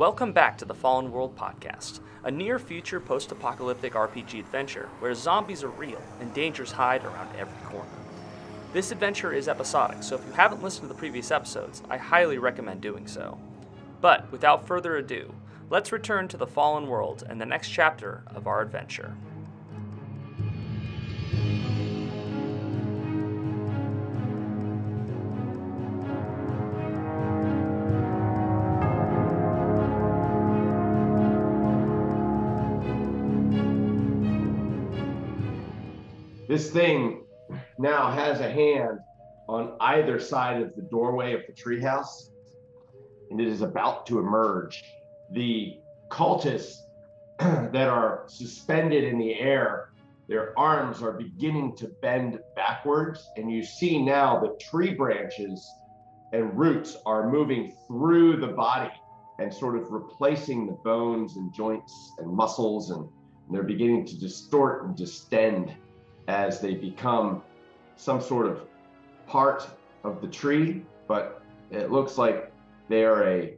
Welcome back to the Fallen World podcast, a near future post apocalyptic RPG adventure where zombies are real and dangers hide around every corner. This adventure is episodic, so if you haven't listened to the previous episodes, I highly recommend doing so. But without further ado, let's return to the Fallen World and the next chapter of our adventure. This thing now has a hand on either side of the doorway of the treehouse, and it is about to emerge. The cultists that are suspended in the air, their arms are beginning to bend backwards, and you see now the tree branches and roots are moving through the body and sort of replacing the bones and joints and muscles, and, and they're beginning to distort and distend as they become some sort of part of the tree, but it looks like they are a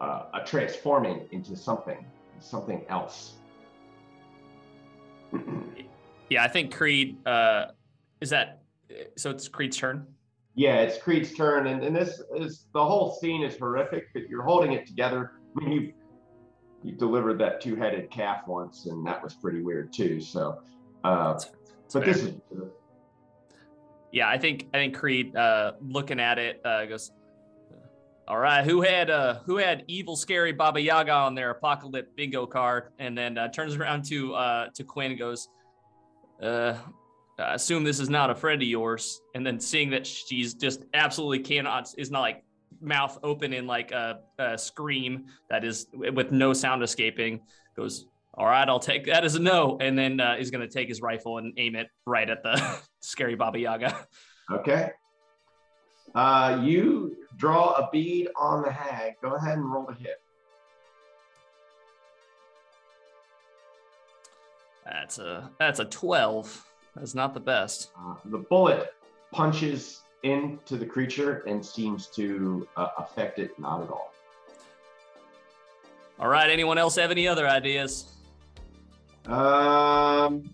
uh, a transforming into something something else. yeah, I think Creed uh, is that. So it's Creed's turn. Yeah, it's Creed's turn, and, and this is the whole scene is horrific, but you're holding it together. I mean, you you delivered that two-headed calf once, and that was pretty weird too. So, uh, but this is yeah, I think I think Creed uh, looking at it uh, goes, all right, who had uh, who had evil scary Baba Yaga on their apocalypse bingo card, and then uh, turns around to uh, to Quinn and goes, uh, I assume this is not a friend of yours, and then seeing that she's just absolutely cannot is not like mouth open in like a, a scream that is with no sound escaping goes all right, I'll take that as a no. And then uh, he's going to take his rifle and aim it right at the scary Baba Yaga. Okay. Uh, you draw a bead on the hag. Go ahead and roll a hit. That's a that's a twelve. That's not the best. Uh, the bullet punches into the creature and seems to uh, affect it not at all. All right. Anyone else have any other ideas? Um,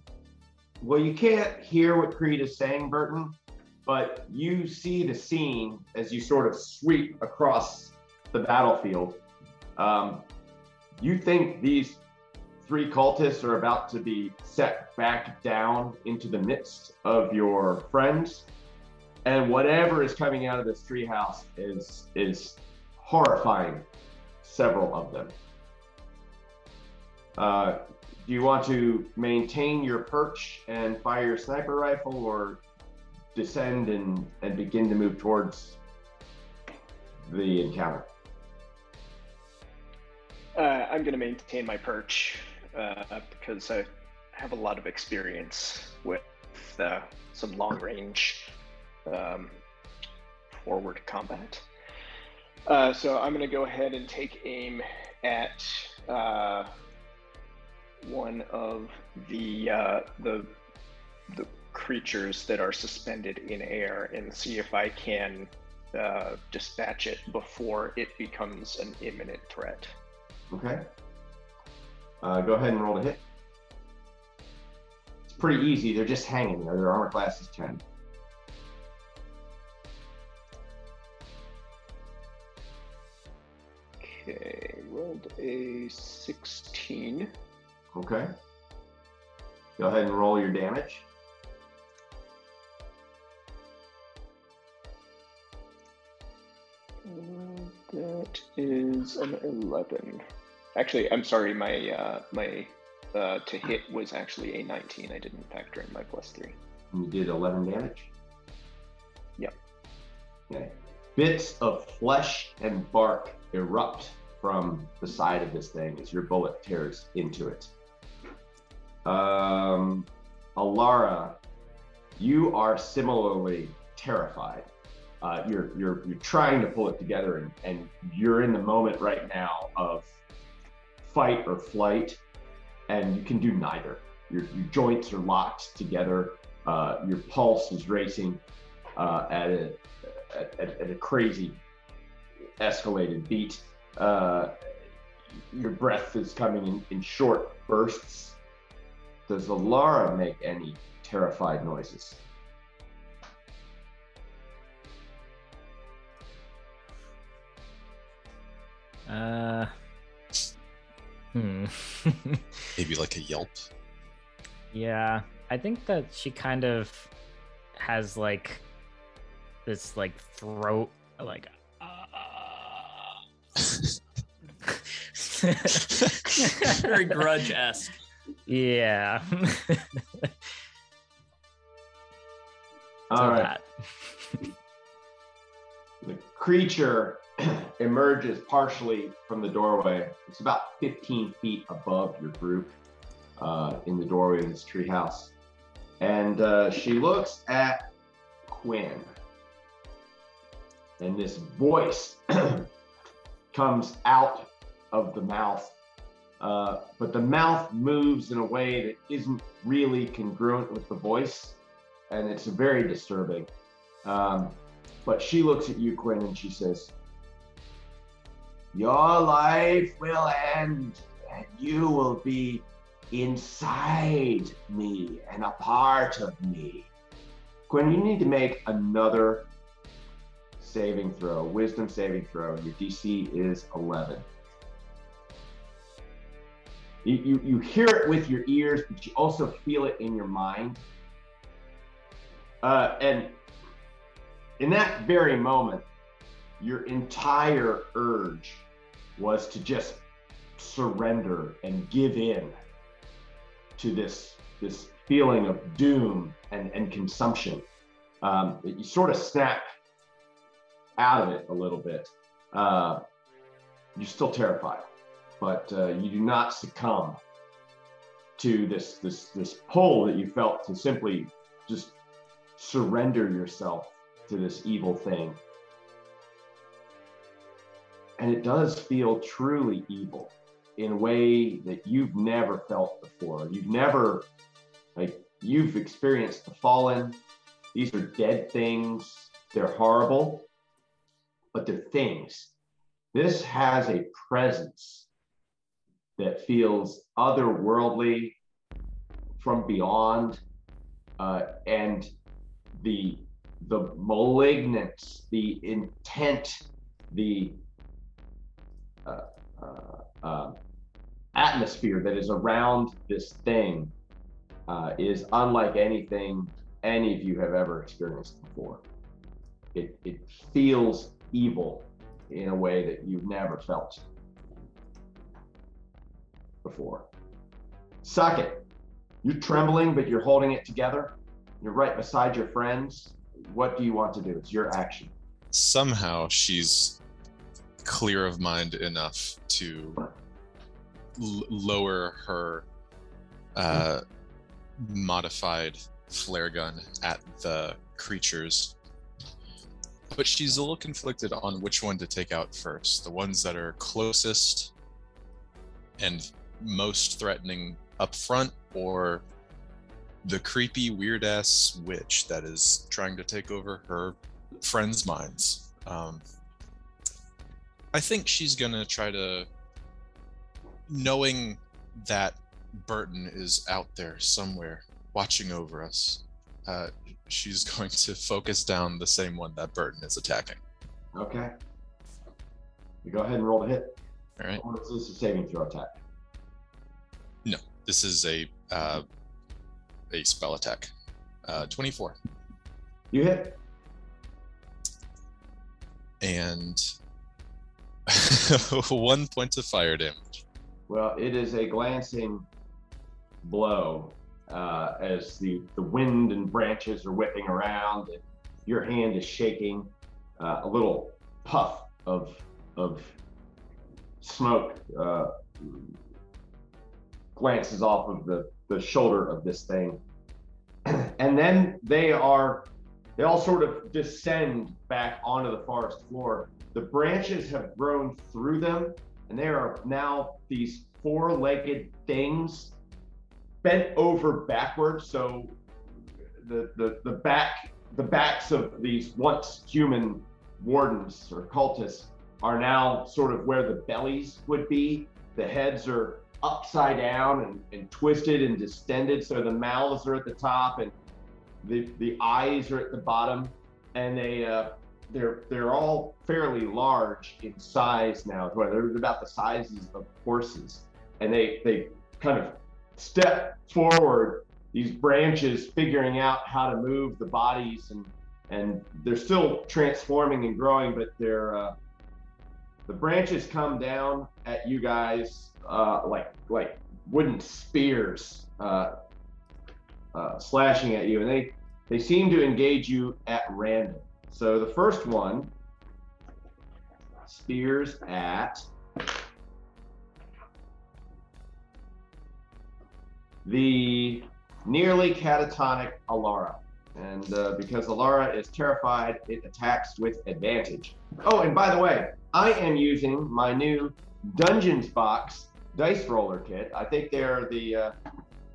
well, you can't hear what Creed is saying, Burton, but you see the scene as you sort of sweep across the battlefield. Um, you think these three cultists are about to be set back down into the midst of your friends, and whatever is coming out of this treehouse is is horrifying several of them. Uh, do you want to maintain your perch and fire your sniper rifle or descend and, and begin to move towards the encounter? Uh, I'm going to maintain my perch uh, because I have a lot of experience with uh, some long range um, forward combat. Uh, so I'm going to go ahead and take aim at uh, one of the uh, the the creatures that are suspended in air and see if I can uh, dispatch it before it becomes an imminent threat. Okay. Uh, go ahead and roll to hit. It's pretty easy. They're just hanging there. Their armor class is 10. Okay, rolled a 16. Okay. Go ahead and roll your damage. that is an 11. Actually, I'm sorry, my uh, my uh, to hit was actually a 19. I didn't factor in my plus three. And you did 11 damage? Yep. Okay. Bits of flesh and bark erupt from the side of this thing as your bullet tears into it. Um, Alara, you are similarly terrified. Uh, you're you're you're trying to pull it together, and, and you're in the moment right now of fight or flight, and you can do neither. Your your joints are locked together. Uh, your pulse is racing uh, at, a, at, at, a crazy escalated beat. Uh, your breath is coming in, in short bursts. Does Alara make any terrified noises? Uh. Hmm. Maybe like a yelp. yeah, I think that she kind of has like this like throat like. Very grudge esque. Yeah. All right. The creature emerges partially from the doorway. It's about 15 feet above your group uh, in the doorway of this treehouse. And uh, she looks at Quinn. And this voice comes out of the mouth. Uh, but the mouth moves in a way that isn't really congruent with the voice. And it's very disturbing. Um, but she looks at you, Quinn, and she says, Your life will end, and you will be inside me and a part of me. Quinn, you need to make another saving throw, wisdom saving throw. Your DC is 11. You, you, you hear it with your ears, but you also feel it in your mind. Uh, and in that very moment, your entire urge was to just surrender and give in to this this feeling of doom and, and consumption. Um, you sort of snap out of it a little bit. Uh, you're still terrified, but uh, you do not succumb to this this this pull that you felt to simply just surrender yourself to this evil thing. And it does feel truly evil in a way that you've never felt before. You've never, like, you've experienced the fallen. These are dead things. They're horrible, but they're things. This has a presence that feels otherworldly from beyond. Uh, and the the malignance, the intent, the uh, uh, uh, atmosphere that is around this thing uh, is unlike anything any of you have ever experienced before. It, it feels evil in a way that you've never felt before. Socket. You're trembling, but you're holding it together. You're right beside your friends. What do you want to do? It's your action. Somehow she's clear of mind enough to l- lower her uh, modified flare gun at the creatures. But she's a little conflicted on which one to take out first. The ones that are closest and most threatening up front, or the creepy weird ass witch that is trying to take over her friends' minds. Um, I think she's gonna try to, knowing that Burton is out there somewhere watching over us. Uh, she's going to focus down the same one that Burton is attacking. Okay. You go ahead and roll the hit. All right. Or is a saving throw attack? No, this is a uh, a spell attack. Uh, 24. You hit. And one point of fire damage. Well, it is a glancing blow uh, as the, the wind and branches are whipping around and your hand is shaking. Uh, a little puff of, of smoke uh, glances off of the, the shoulder of this thing. and then they are, they all sort of descend back onto the forest floor. The branches have grown through them and they are now these four-legged things bent over backwards so the, the the back the backs of these once human wardens or cultists are now sort of where the bellies would be the heads are upside down and, and twisted and distended. So the mouths are at the top and the the eyes are at the bottom, and they uh, they're they're all fairly large in size now. They're about the sizes of horses, and they they kind of step forward these branches, figuring out how to move the bodies, and and they're still transforming and growing, but they're uh, the branches come down at you guys uh, like like wooden spears uh, uh, slashing at you, and they they seem to engage you at random. So the first one spears at the nearly catatonic Alara. And uh, because Alara is terrified, it attacks with advantage. Oh, and by the way, I am using my new Dungeons Box dice roller kit. I think they're the uh,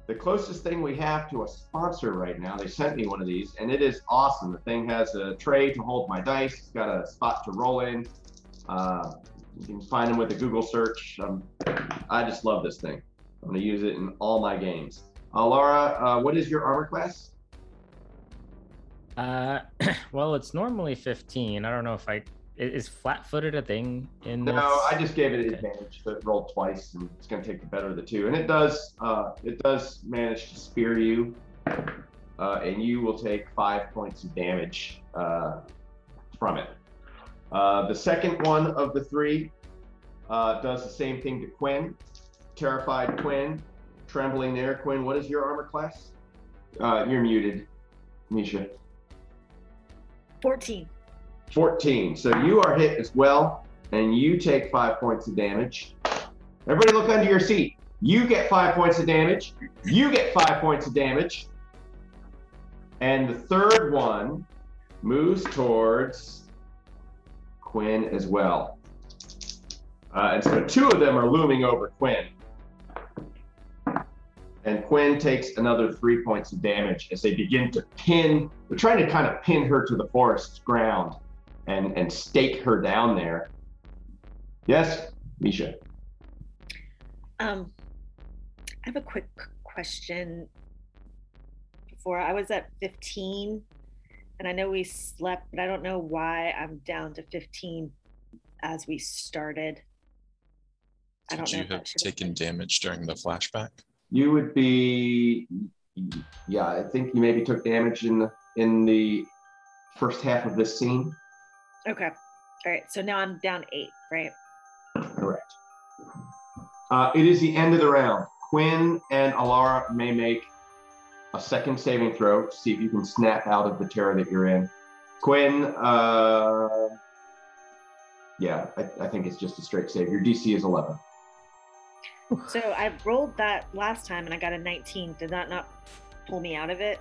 the closest thing we have to a sponsor right now. They sent me one of these, and it is awesome. The thing has a tray to hold my dice. It's got a spot to roll in. Uh, you can find them with a Google search. Um, I just love this thing. I'm going to use it in all my games. Uh, Laura, uh, what is your armor class? Uh, well, it's normally 15. I don't know if I is flat-footed a thing in No, this? I just gave it Okay. advantage. So it rolled twice, and it's going to take the better of the two. And it does, uh, it does manage to spear you, uh, and you will take five points of damage uh, from it. Uh, the second one of the three uh, does the same thing to Quinn. Terrified Quinn, trembling there. Quinn, what is your armor class? Uh, you're muted, Misha. 14. 14. So you are hit as well, and you take five points of damage. Everybody look under your seat. You get five points of damage. You get five points of damage. And the third one moves towards Quinn as well. Uh, and so two of them are looming over Quinn. And Quinn takes another three points of damage as they begin to pin, they're trying to kind of pin her to the forest's ground and, and stake her down there. Yes, Misha. Um, I have a quick question. Before I was at 15, and I know we slept, but I don't know why I'm down to 15 as we started. I don't Did know you if that have have taken been- damage during the flashback? You would be, yeah, I think you maybe took damage in the in the first half of this scene. Okay. All right. So now I'm down eight, right? Correct. Uh, it is the end of the round. Quinn and Alara may make a second saving throw to see if you can snap out of the terror that you're in. Quinn, uh, yeah, I, I think it's just a straight save. Your DC is 11. So I rolled that last time and I got a 19. Did that not pull me out of it?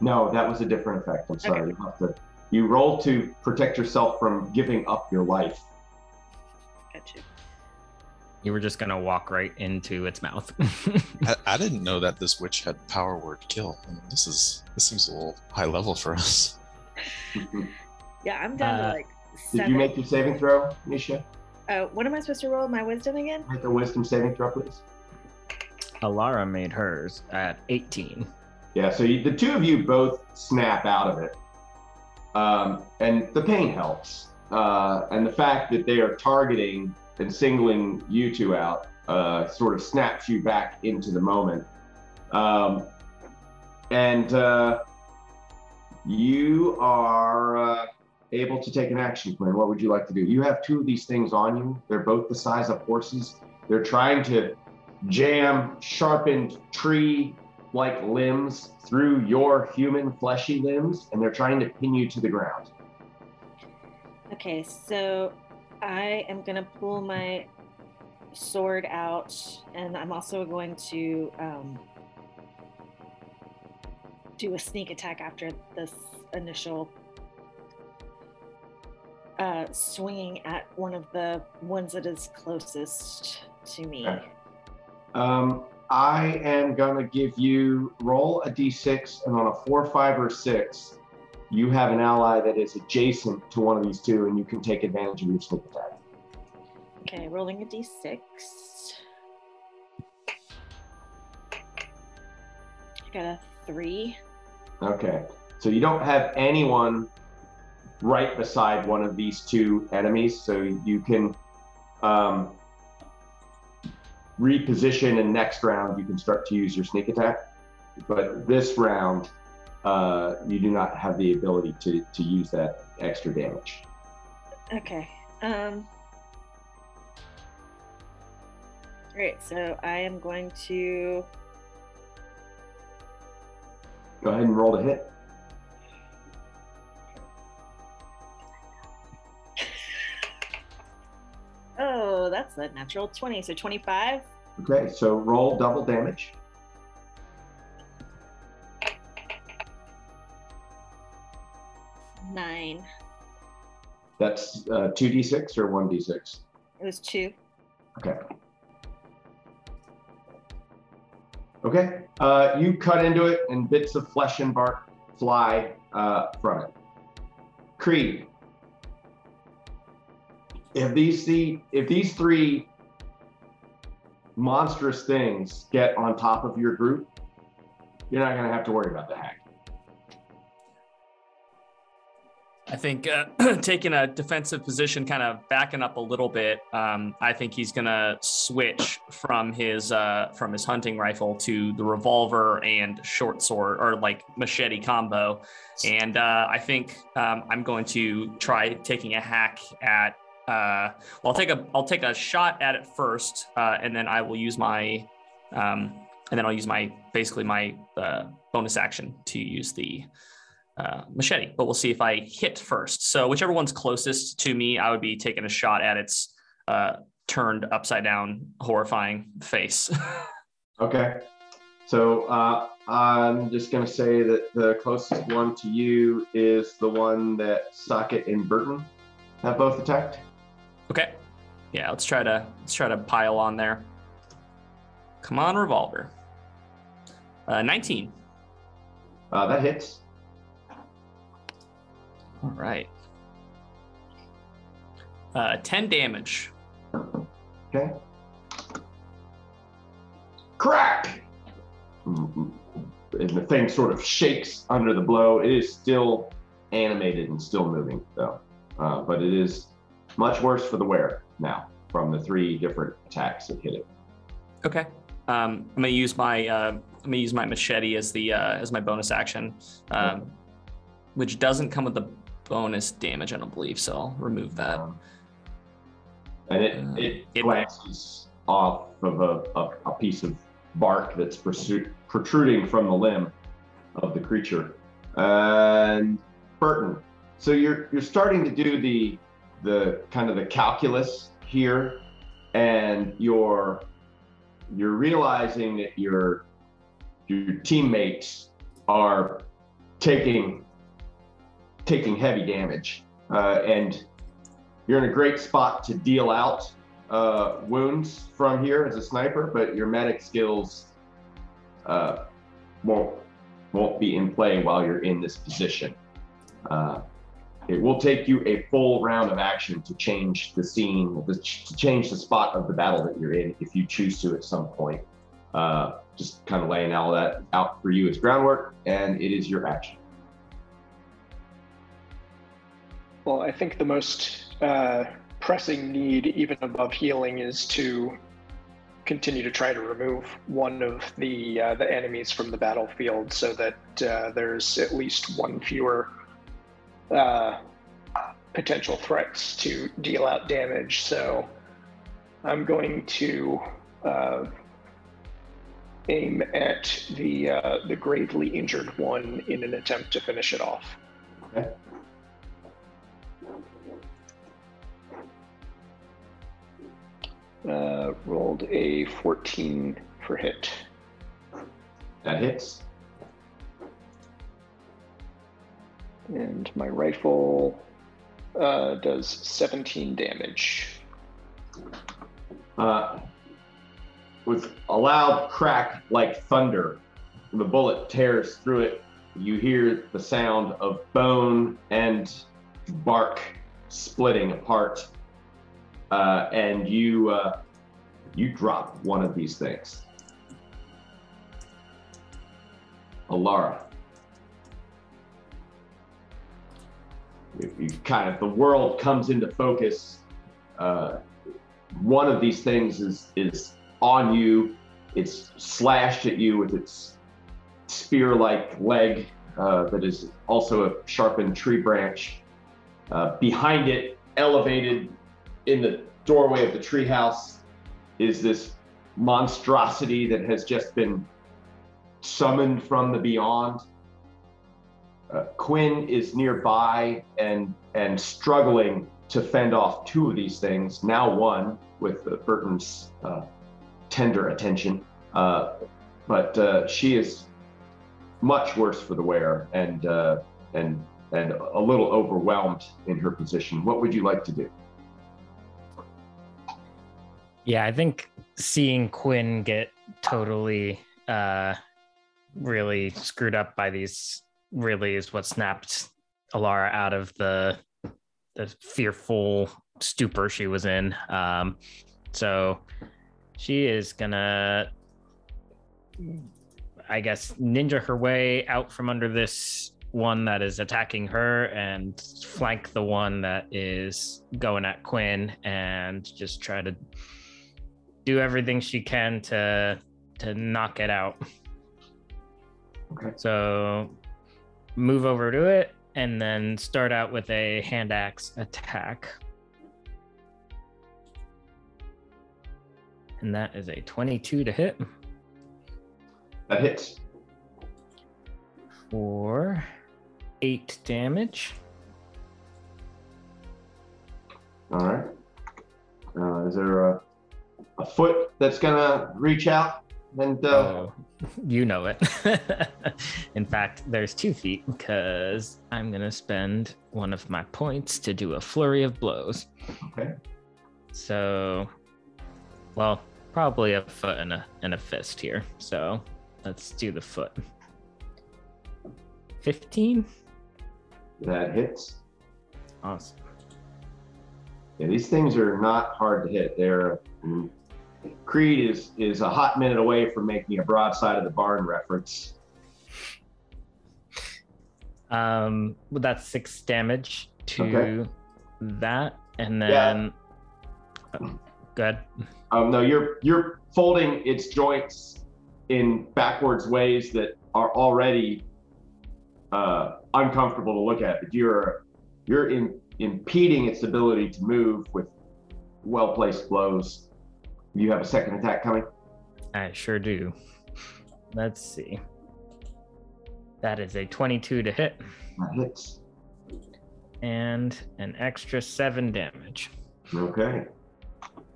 No, that was a different effect. I'm sorry. You have to. You roll to protect yourself from giving up your life. Gotcha. You were just gonna walk right into its mouth. I, I didn't know that this witch had power word kill. I mean, this is this seems a little high level for us. Yeah, I'm down to Uh, like seven. you make your saving throw, Misha? uh, what am I supposed to roll? My wisdom again? Make a wisdom saving throw, please. Alara made hers at 18. Yeah, so you, the two of you both snap out of it. Um, and the pain helps. Uh, and the fact that they are targeting and singling you two out uh, sort of snaps you back into the moment. Um, and uh, you are uh, able to take an action, plan. What would you like to do? You have two of these things on you. They're both the size of horses. They're trying to jam sharpened tree like limbs through your human fleshy limbs, and they're trying to pin you to the ground. Okay, so I am gonna pull my sword out, and I'm also going to um, do a sneak attack after this initial uh, swinging at one of the ones that is closest to me. Okay. Um, I am gonna give you roll a d6, and on a four, five, or six, you have an ally that is adjacent to one of these two, and you can take advantage of your sneak attack. Okay, rolling a d6. I got a three. Okay. So you don't have anyone right beside one of these two enemies, so you can um, reposition, and next round you can start to use your sneak attack. But this round, uh, you do not have the ability to, to use that extra damage. Okay. Um. All right, so I am going to. Go ahead and roll the hit. That's a natural 20. So 25. Okay, so roll double damage. Nine. That's uh, 2d6 or 1d6? It was two. Okay. Okay. Uh, you cut into it, and bits of flesh and bark fly uh, from it. Creed. If these the if these three monstrous things get on top of your group, you're not going to have to worry about the hag. I think uh, taking a defensive position, kind of backing up a little bit. Um, I think he's gonna switch from his uh, from his hunting rifle to the revolver and short sword, or like machete combo. And uh, I think um, I'm going to try taking a hack at. Uh, well, I'll take a I'll take a shot at it first, uh, and then I will use my um, and then I'll use my basically my uh, bonus action to use the uh, machete, but we'll see if I hit first. So whichever one's closest to me, I would be taking a shot at its uh, turned upside down, horrifying face. Okay. So I'm just going to say that the closest one to you is the one that Socket and Burton have both attacked. Okay. Yeah, let's try to let's try to pile on there. Come on, revolver. Uh, 19. Uh, that hits. All right. Uh, 10 damage. Okay. Crack! And the thing sort of shakes under the blow. It is still animated and still moving, though. Uh, but it is much worse for the wearer now from the three different attacks that hit it. Okay. Um, I'm gonna use my uh, I'm gonna use my machete as the uh, as my bonus action, um, which doesn't come with the bonus damage. I don't believe so. I'll remove that. Um, and it, Uh, it it- glances off of a, a, a piece of bark that's pursu- protruding from the limb of the creature. And Burton, so you're you're starting to do the the kind of the calculus here, and you're you're realizing that your your teammates are taking taking heavy damage, uh, and you're in a great spot to deal out uh, wounds from here as a sniper, but your medic skills uh, won't won't be in play while you're in this position. It will take you a full round of action to change the scene, to change the spot of the battle that you're in, if you choose to at some point. Uh, just kind of laying all that out for you as groundwork, and it is your action. Well, I think the most uh, pressing need, even above healing, is to continue to try to remove one of the uh, the enemies from the battlefield, so that uh, there's at least one fewer uh, potential threats to deal out damage. So I'm going to uh, aim at the uh, the gravely injured one in an attempt to finish it off. Okay. Uh, rolled a 14 for hit. That hits. And my rifle uh, does 17 damage. Uh, with a loud crack like thunder, the bullet tears through it. You hear the sound of bone and bark splitting apart. uh, and you uh, you drop one of these things. Alara. You, kind of the world comes into focus. Uh, one of these things is is on you. It's slashed at you with its spear-like leg uh, that is also a sharpened tree branch. Uh, behind it, elevated in the doorway of the treehouse, is this monstrosity that has just been summoned from the beyond. Uh, Quinn is nearby and and struggling to fend off two of these things. Now one with uh, Burton's uh, tender attention, uh, but uh, she is much worse for the wear and uh, and and a little overwhelmed in her position. What would you like to do? Yeah, I think seeing Quinn get totally really screwed up by these really is what snapped Alara out of the the fearful stupor she was in. Um so she is gonna I guess ninja her way out from under this one that is attacking her and flank the one that is going at Quinn and just try to do everything she can to to knock it out. Okay. So move over to it and then start out with a hand axe attack. And that is a 22 to hit That hits. for 8 damage. All right. Uh, is there a, a foot that's gonna reach out and uh, Oh, you know it. In fact, there's two feet because I'm going to spend one of my points to do a flurry of blows. okay? So, well, probably a foot and a and a fist here. So, let's do the foot. 15. That hits. Awesome. Yeah, these things are not hard to hit. They're mm, Creed is is a hot minute away from making a broadside of the barn reference. Um, well, that's 6 damage to Okay. that and Yeah. then uh, good. Um, no, you're you're folding its joints in backwards ways that are already uh, uncomfortable to look at. But you're you're in, impeding its ability to move with well placed blows. You have a second attack coming. I sure do. Let's see. That is a 22 to hit That hits. and an extra 7 damage. Okay.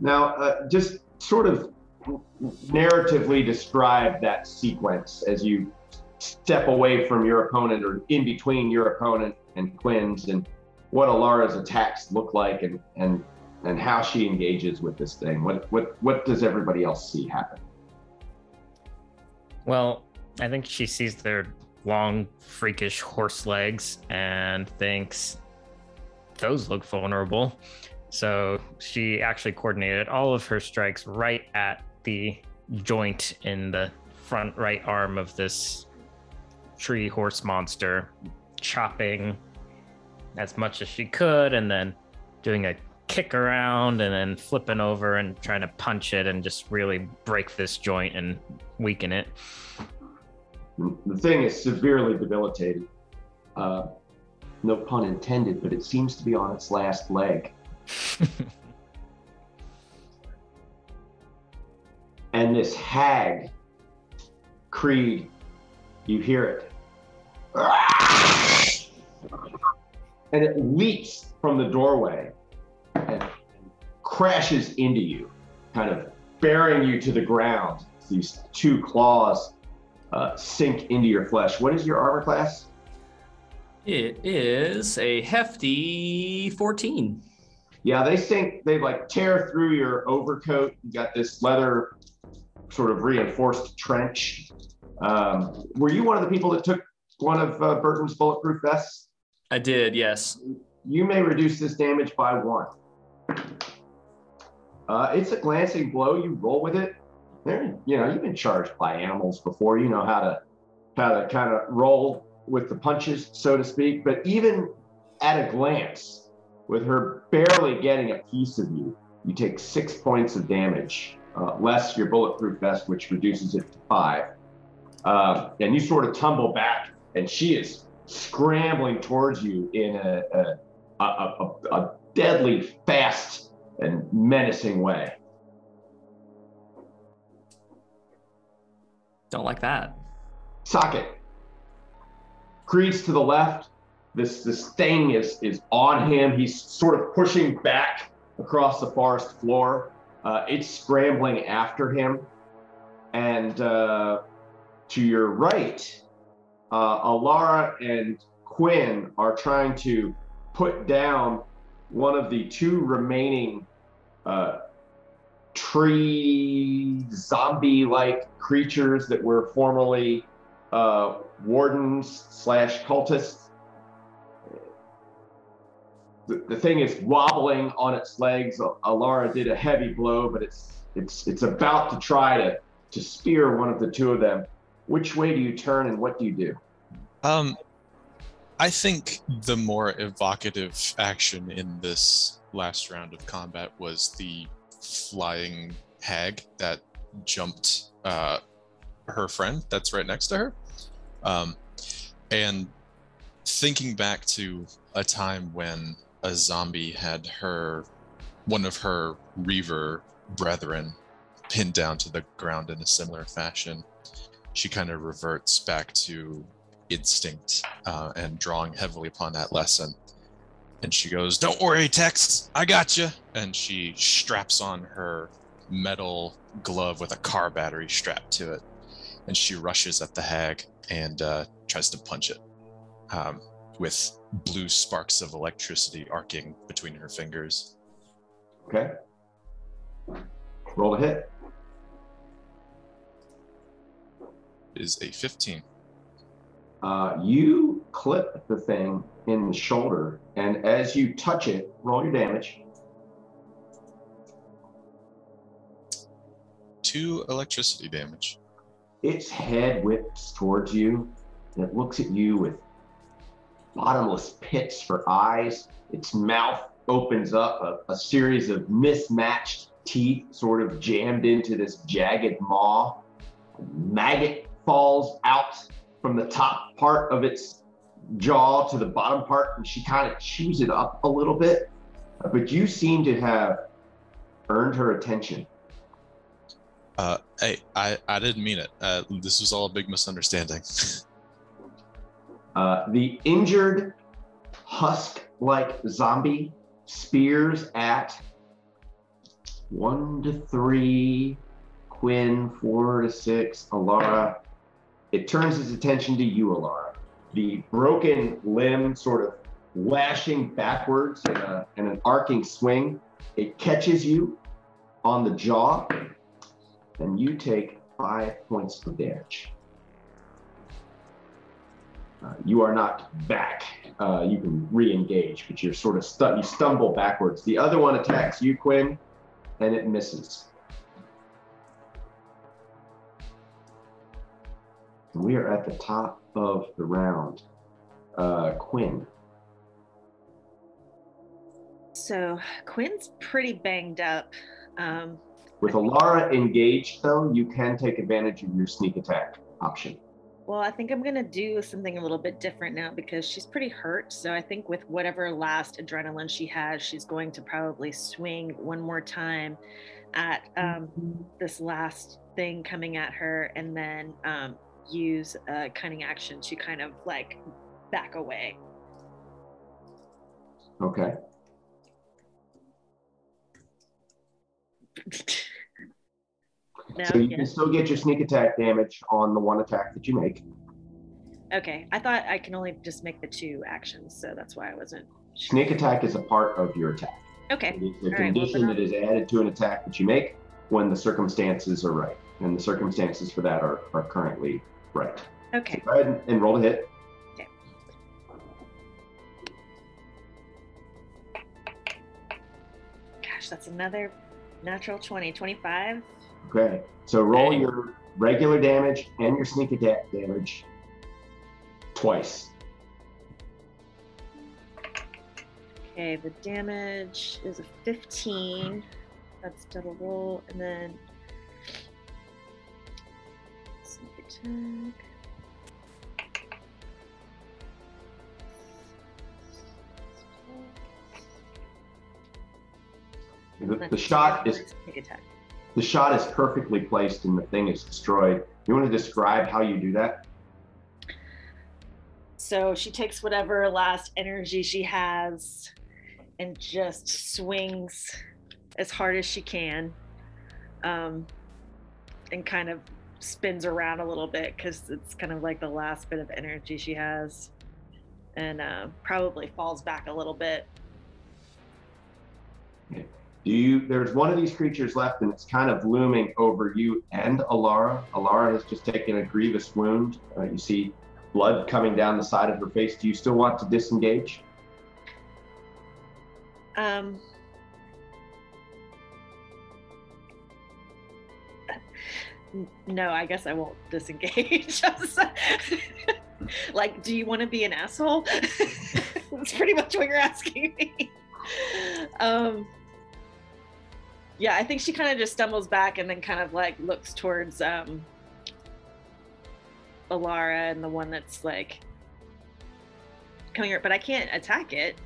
Now, uh, just sort of narratively describe that sequence as you step away from your opponent or in between your opponent and Quinn's and what Alara's attacks look like and, and, and how she engages with this thing. What, what, what does everybody else see happen? Well, I think she sees their long, freakish horse legs and thinks those look vulnerable. So she actually coordinated all of her strikes right at the joint in the front right arm of this tree horse monster, chopping as much as she could and then doing a kick around and then flipping over and trying to punch it and just really break this joint and weaken it. The thing is severely debilitated. Uh, no pun intended, but it seems to be on its last leg. and this hag, Creed, you hear it. And it leaps from the doorway and crashes into you, kind of bearing you to the ground. These two claws uh, sink into your flesh. What is your armor class? It is a hefty 14. Yeah, they sink, they like tear through your overcoat. You got this leather sort of reinforced trench. Um, were you one of the people that took one of uh, Burton's bulletproof vests? I did, yes. You may reduce this damage by one. Uh, it's a glancing blow. You roll with it. There, you know, you've been charged by animals before. You know how to how to kind of roll with the punches, so to speak. But even at a glance, with her barely getting a piece of you, you take six points of damage, uh, less your bulletproof vest, which reduces it to five. Uh, and you sort of tumble back, and she is scrambling towards you in a, a, a, a, a deadly, fast, and menacing way. Don't like that. Socket. Creed's to the left. This this thing is is on him. He's sort of pushing back across the forest floor. Uh, it's scrambling after him, and uh, to your right, uh, Alara and Quinn are trying to put down one of the two remaining uh, tree zombie-like creatures that were formerly uh, wardens slash cultists. The, the thing is wobbling on its legs. Alara did a heavy blow, but it's it's it's about to try to to spear one of the two of them. Which way do you turn, and what do you do? Um, I think the more evocative action in this last round of combat was the flying hag that jumped uh, her friend that's right next to her. Um, and thinking back to a time when a zombie had her, one of her Reaver brethren, pinned down to the ground in a similar fashion, she kind of reverts back to instinct uh, and drawing heavily upon that lesson. And she goes, Don't worry, Tex, I got you. And she straps on her metal glove with a car battery strapped to it. And she rushes at the hag and uh, tries to punch it um, with blue sparks of electricity arcing between her fingers. Okay. Roll a hit. Is a 15. Uh, you clip the thing in the shoulder, and as you touch it, roll your damage. Two electricity damage. Its head whips towards you, and it looks at you with bottomless pits for eyes. Its mouth opens up, a, a series of mismatched teeth sort of jammed into this jagged maw. A maggot falls out from the top part of its jaw to the bottom part, and she kind of chews it up a little bit. But you seem to have earned her attention. Uh, hey, I, I didn't mean it. Uh, this was all a big misunderstanding. Uh, the injured husk like zombie spears at one to three, Quinn, four to six, Alara. It turns its attention to you, Alara. The broken limb sort of lashing backwards in, a, in an arcing swing. It catches you on the jaw, and you take five points of damage. Uh, you are not back. Uh, you can re-engage, but you're sort of stu- you stumble backwards. The other one attacks you, Quinn, and it misses. We are at the top of the round. Uh, Quinn. So Quinn's pretty banged up. Um, With Alara engaged, though, you can take advantage of your sneak attack option. well, I think I'm gonna do something a little bit different now because she's pretty hurt. So I think with whatever last adrenaline she has, she's going to probably swing one more time at um, this last thing coming at her, and then um, use a cunning action to kind of like back away. Okay. no, so you yeah. can still get your sneak attack damage on the one attack that you make. Okay, I thought I can only just make the two actions, so that's why I wasn't. Sure. Sneak attack is a part of your attack. Okay, It is a All right, well, condition that is added to an attack that you make when the circumstances are right. And the circumstances for that are, are currently right. okay. Go ahead and, roll a hit. Gosh, that's another Natural 20, 25. Okay. So roll Okay. your regular damage and your sneak attack damage twice. Okay, the damage is a 15. That's double roll, and then The, the shot is the shot is perfectly placed and the thing is destroyed. You want to describe how you do that? So she takes whatever last energy she has and just swings as hard as she can um, and kind of spins around a little bit because it's kind of like the last bit of energy she has and uh, probably falls back a little bit. Do you? There's one of these creatures left, and it's kind of looming over you and Alara. Alara has just taken a grievous wound. Uh, you see blood coming down the side of her face. Do you still want to disengage? Um, no, I guess I won't disengage. like, do you want to be an asshole? That's pretty much what you're asking me. Um, yeah, I think she kind of just stumbles back and then kind of like looks towards um, Alara and the one that's like coming here, but I can't attack it.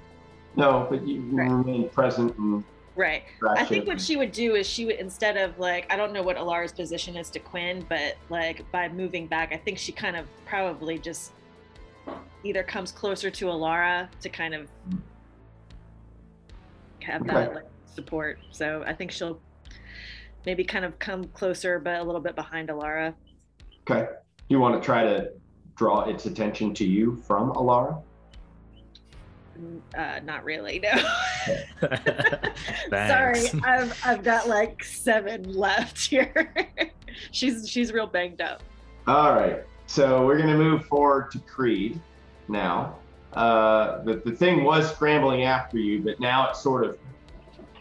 No, but you Right. remain present and Right. I think what she would do is she would instead of like I don't know what Alara's position is to Quinn, but like by moving back, I think she kind of probably just either comes closer to Alara to kind of have that like support. So I think she'll maybe kind of come closer, but a little bit behind Alara. Okay. Do You want to try to draw its attention to you from Alara? Uh, not really, no. Sorry, I've I've got like seven left here. she's she's real banged up. All right. So we're going to move forward to Creed now. Uh, the, the thing was scrambling after you, but now it's sort of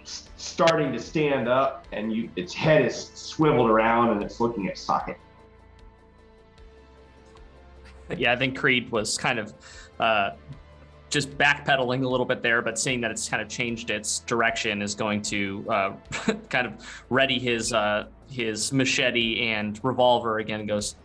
starting to stand up, and you its head is swiveled around, and it's looking at Socket. Yeah, I think Creed was kind of uh, just backpedaling a little bit there, but seeing that it's kind of changed its direction, is going to uh, kind of ready his uh, his machete and revolver again. Goes,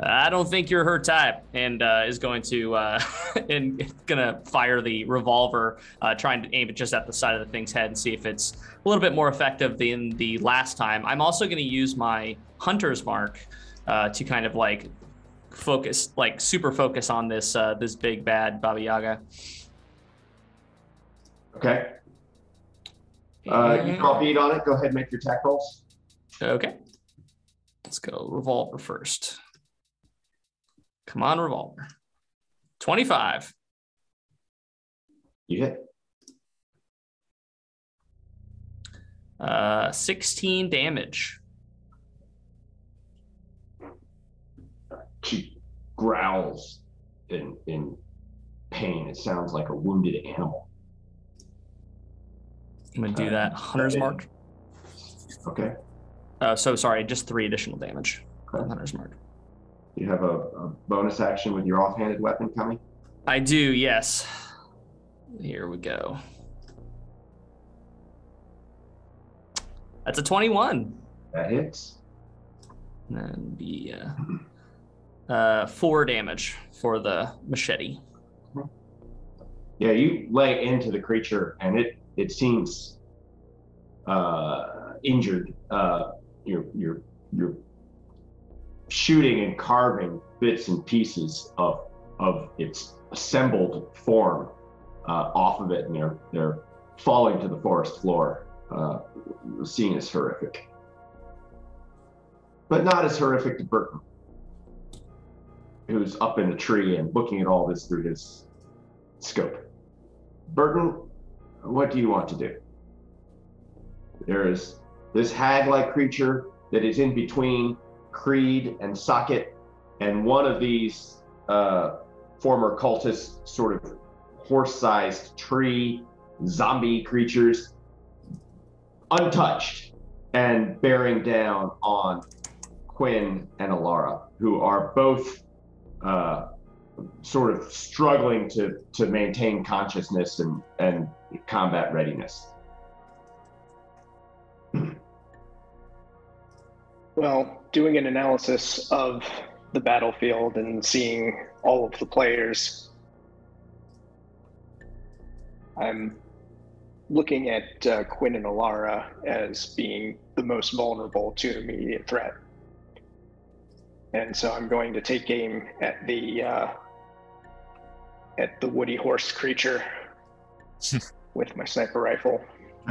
I don't think you're her type, and uh, is going to uh, and gonna fire the revolver, uh, trying to aim it just at the side of the thing's head and see if it's a little bit more effective than the last time. I'm also going to use my hunter's mark uh, to kind of like focus, like super focus on this uh, this big bad Baba Yaga. Okay. Uh, you call beat on it. Go ahead and make your attack rolls. Okay. Let's go revolver first. Come on, revolver. 25. You hit. Uh, 16 damage. She growls in in pain. It sounds like a wounded animal. I'm gonna do that hunter's mark. Okay. Uh, so sorry, just three additional damage. Okay. Hunter's mark. You have a, a bonus action with your offhanded weapon coming. I do, yes. Here we go. That's a 21. That hits. And then be uh, uh, four damage for the machete. Yeah, you lay into the creature, and it it seems uh, injured. Uh, you're you're you're shooting and carving bits and pieces of of its assembled form uh, off of it, and they're they're falling to the forest floor. Uh, the scene is horrific, but not as horrific to Burton, who's up in the tree and looking at all this through his scope. Burton, what do you want to do? There is this hag-like creature that is in between Creed and Socket, and one of these uh, former cultist sort of horse-sized tree zombie creatures untouched and bearing down on Quinn and Alara, who are both uh, sort of struggling to to maintain consciousness and and combat readiness. Well, doing an analysis of the battlefield and seeing all of the players, I'm looking at uh, Quinn and Alara as being the most vulnerable to an immediate threat. And so I'm going to take aim at the uh, at the woody horse creature with my sniper rifle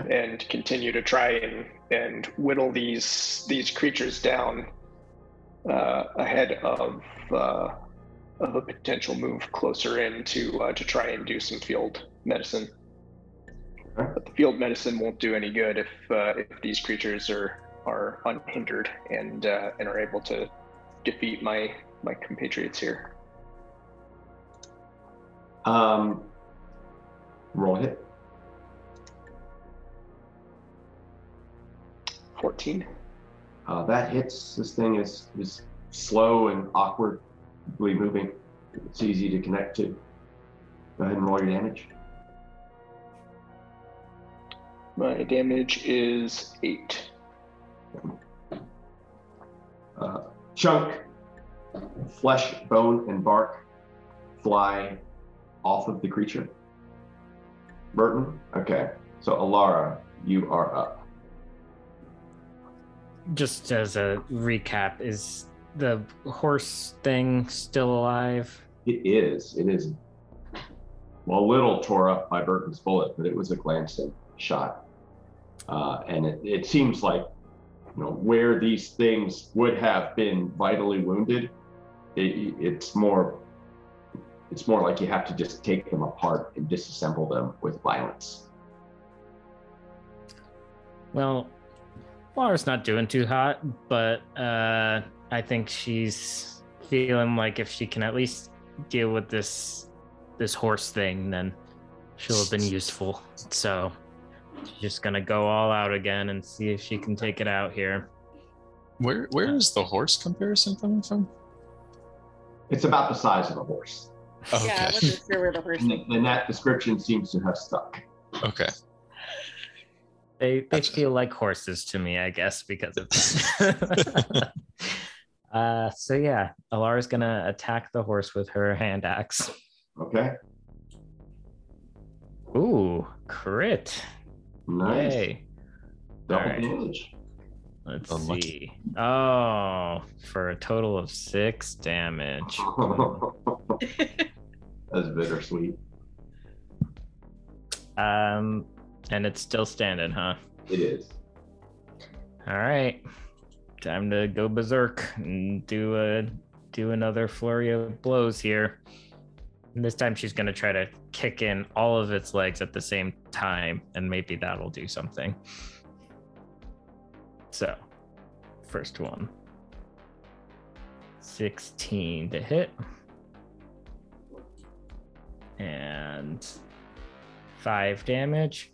and continue to try and, and whittle these these creatures down uh, ahead of uh, of a potential move closer in to uh, to try and do some field medicine. But the field medicine won't do any good if uh, if these creatures are are unhindered and uh, and are able to defeat my my compatriots here. Um, roll hit. 14. Uh, that hits. This thing is is slow and awkwardly moving. It's easy to connect to. Go ahead and roll your damage. My damage is 8. Uh, chunk, flesh, bone, and bark fly off of the creature. Burton? Okay. So, Alara, you are up. Just as a recap, is the horse thing still alive? It is. It is. Well, a little tore up by Burton's bullet, but it was a glancing shot. Uh, and it, it seems like, you know, where these things would have been vitally wounded, it, it's more, it's more like you have to just take them apart and disassemble them with violence. Well, Laura's not doing too hot, but uh, I think she's feeling like if she can at least deal with this this horse thing, then she'll have been useful. So just gonna go all out again and see if she can take it out here. Where where is the horse comparison coming from? It's about the size of a horse. Okay. Yeah, I wasn't sure where the horse And, and that description seems to have stuck. Okay. They they Gotcha. feel like horses to me, I guess, because of that. uh, so yeah, Alara's gonna attack the horse with her hand axe. Okay. Ooh, crit! Nice. Yay! Double Alright. damage. Let's Unlucky. see. Oh, for a total of six damage. That's bittersweet. Um, and it's still standing, huh? It is. All right, time to go berserk and do a do another flurry of blows here. And this time she's gonna try to kick in all of its legs at the same time, and maybe that'll do something. So, first one. 16 to hit. And 5 damage.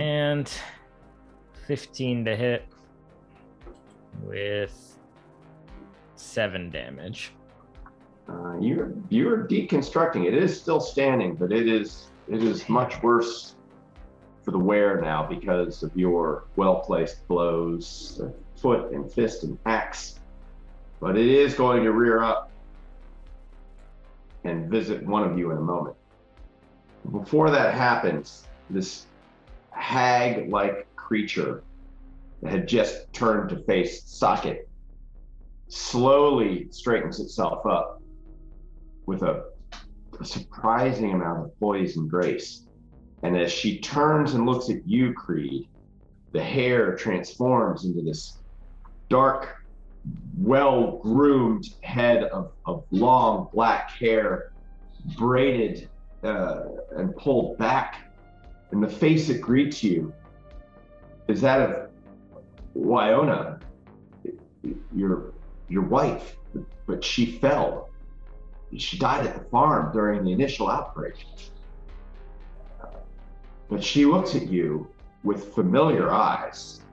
And 15 to hit with 7 damage. Uh, you're you're deconstructing it. Is still standing, but it is it is much worse for the wear now because of your well placed blows, uh, foot and fist and axe. But it is going to rear up and visit one of you in a moment. Before that happens, this hag like creature that had just turned to face Socket slowly straightens itself up with a, a surprising amount of poise and grace. And as she turns and looks at you, Creed, the hair transforms into this dark, well groomed head of, of long black hair, braided uh, and pulled back. And the face that greets you is that of Wyona, your your wife, but she fell. She died at the farm during the initial outbreak. but she looks at you with familiar eyes.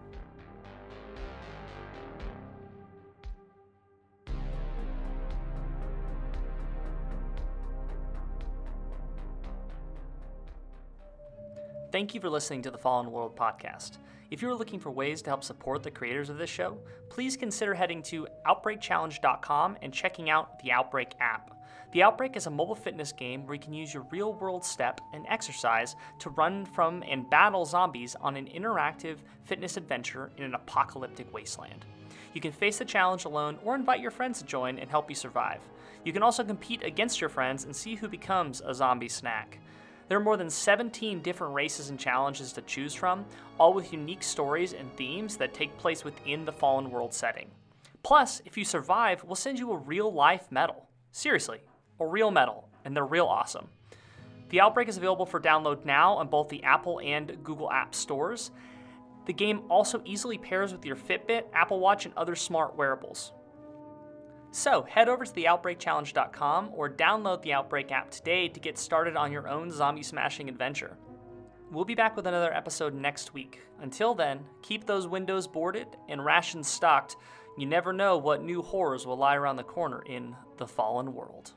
Thank you for listening to the Fallen World podcast. If you're looking for ways to help support the creators of this show, please consider heading to OutbreakChallenge.com and checking out the Outbreak app. The Outbreak is a mobile fitness game where you can use your real world step and exercise to run from and battle zombies on an interactive fitness adventure in an apocalyptic wasteland. You can face the challenge alone or invite your friends to join and help you survive. You can also compete against your friends and see who becomes a zombie snack. There are more than 17 different races and challenges to choose from, all with unique stories and themes that take place within the Fallen World setting. Plus, if you survive, we'll send you a real life medal. Seriously, a real medal, and they're real awesome. The Outbreak is available for download now on both the Apple and Google App stores. The game also easily pairs with your Fitbit, Apple Watch, and other smart wearables. So, head over to theoutbreakchallenge.com or download the Outbreak app today to get started on your own zombie smashing adventure. We'll be back with another episode next week. Until then, keep those windows boarded and rations stocked. You never know what new horrors will lie around the corner in the fallen world.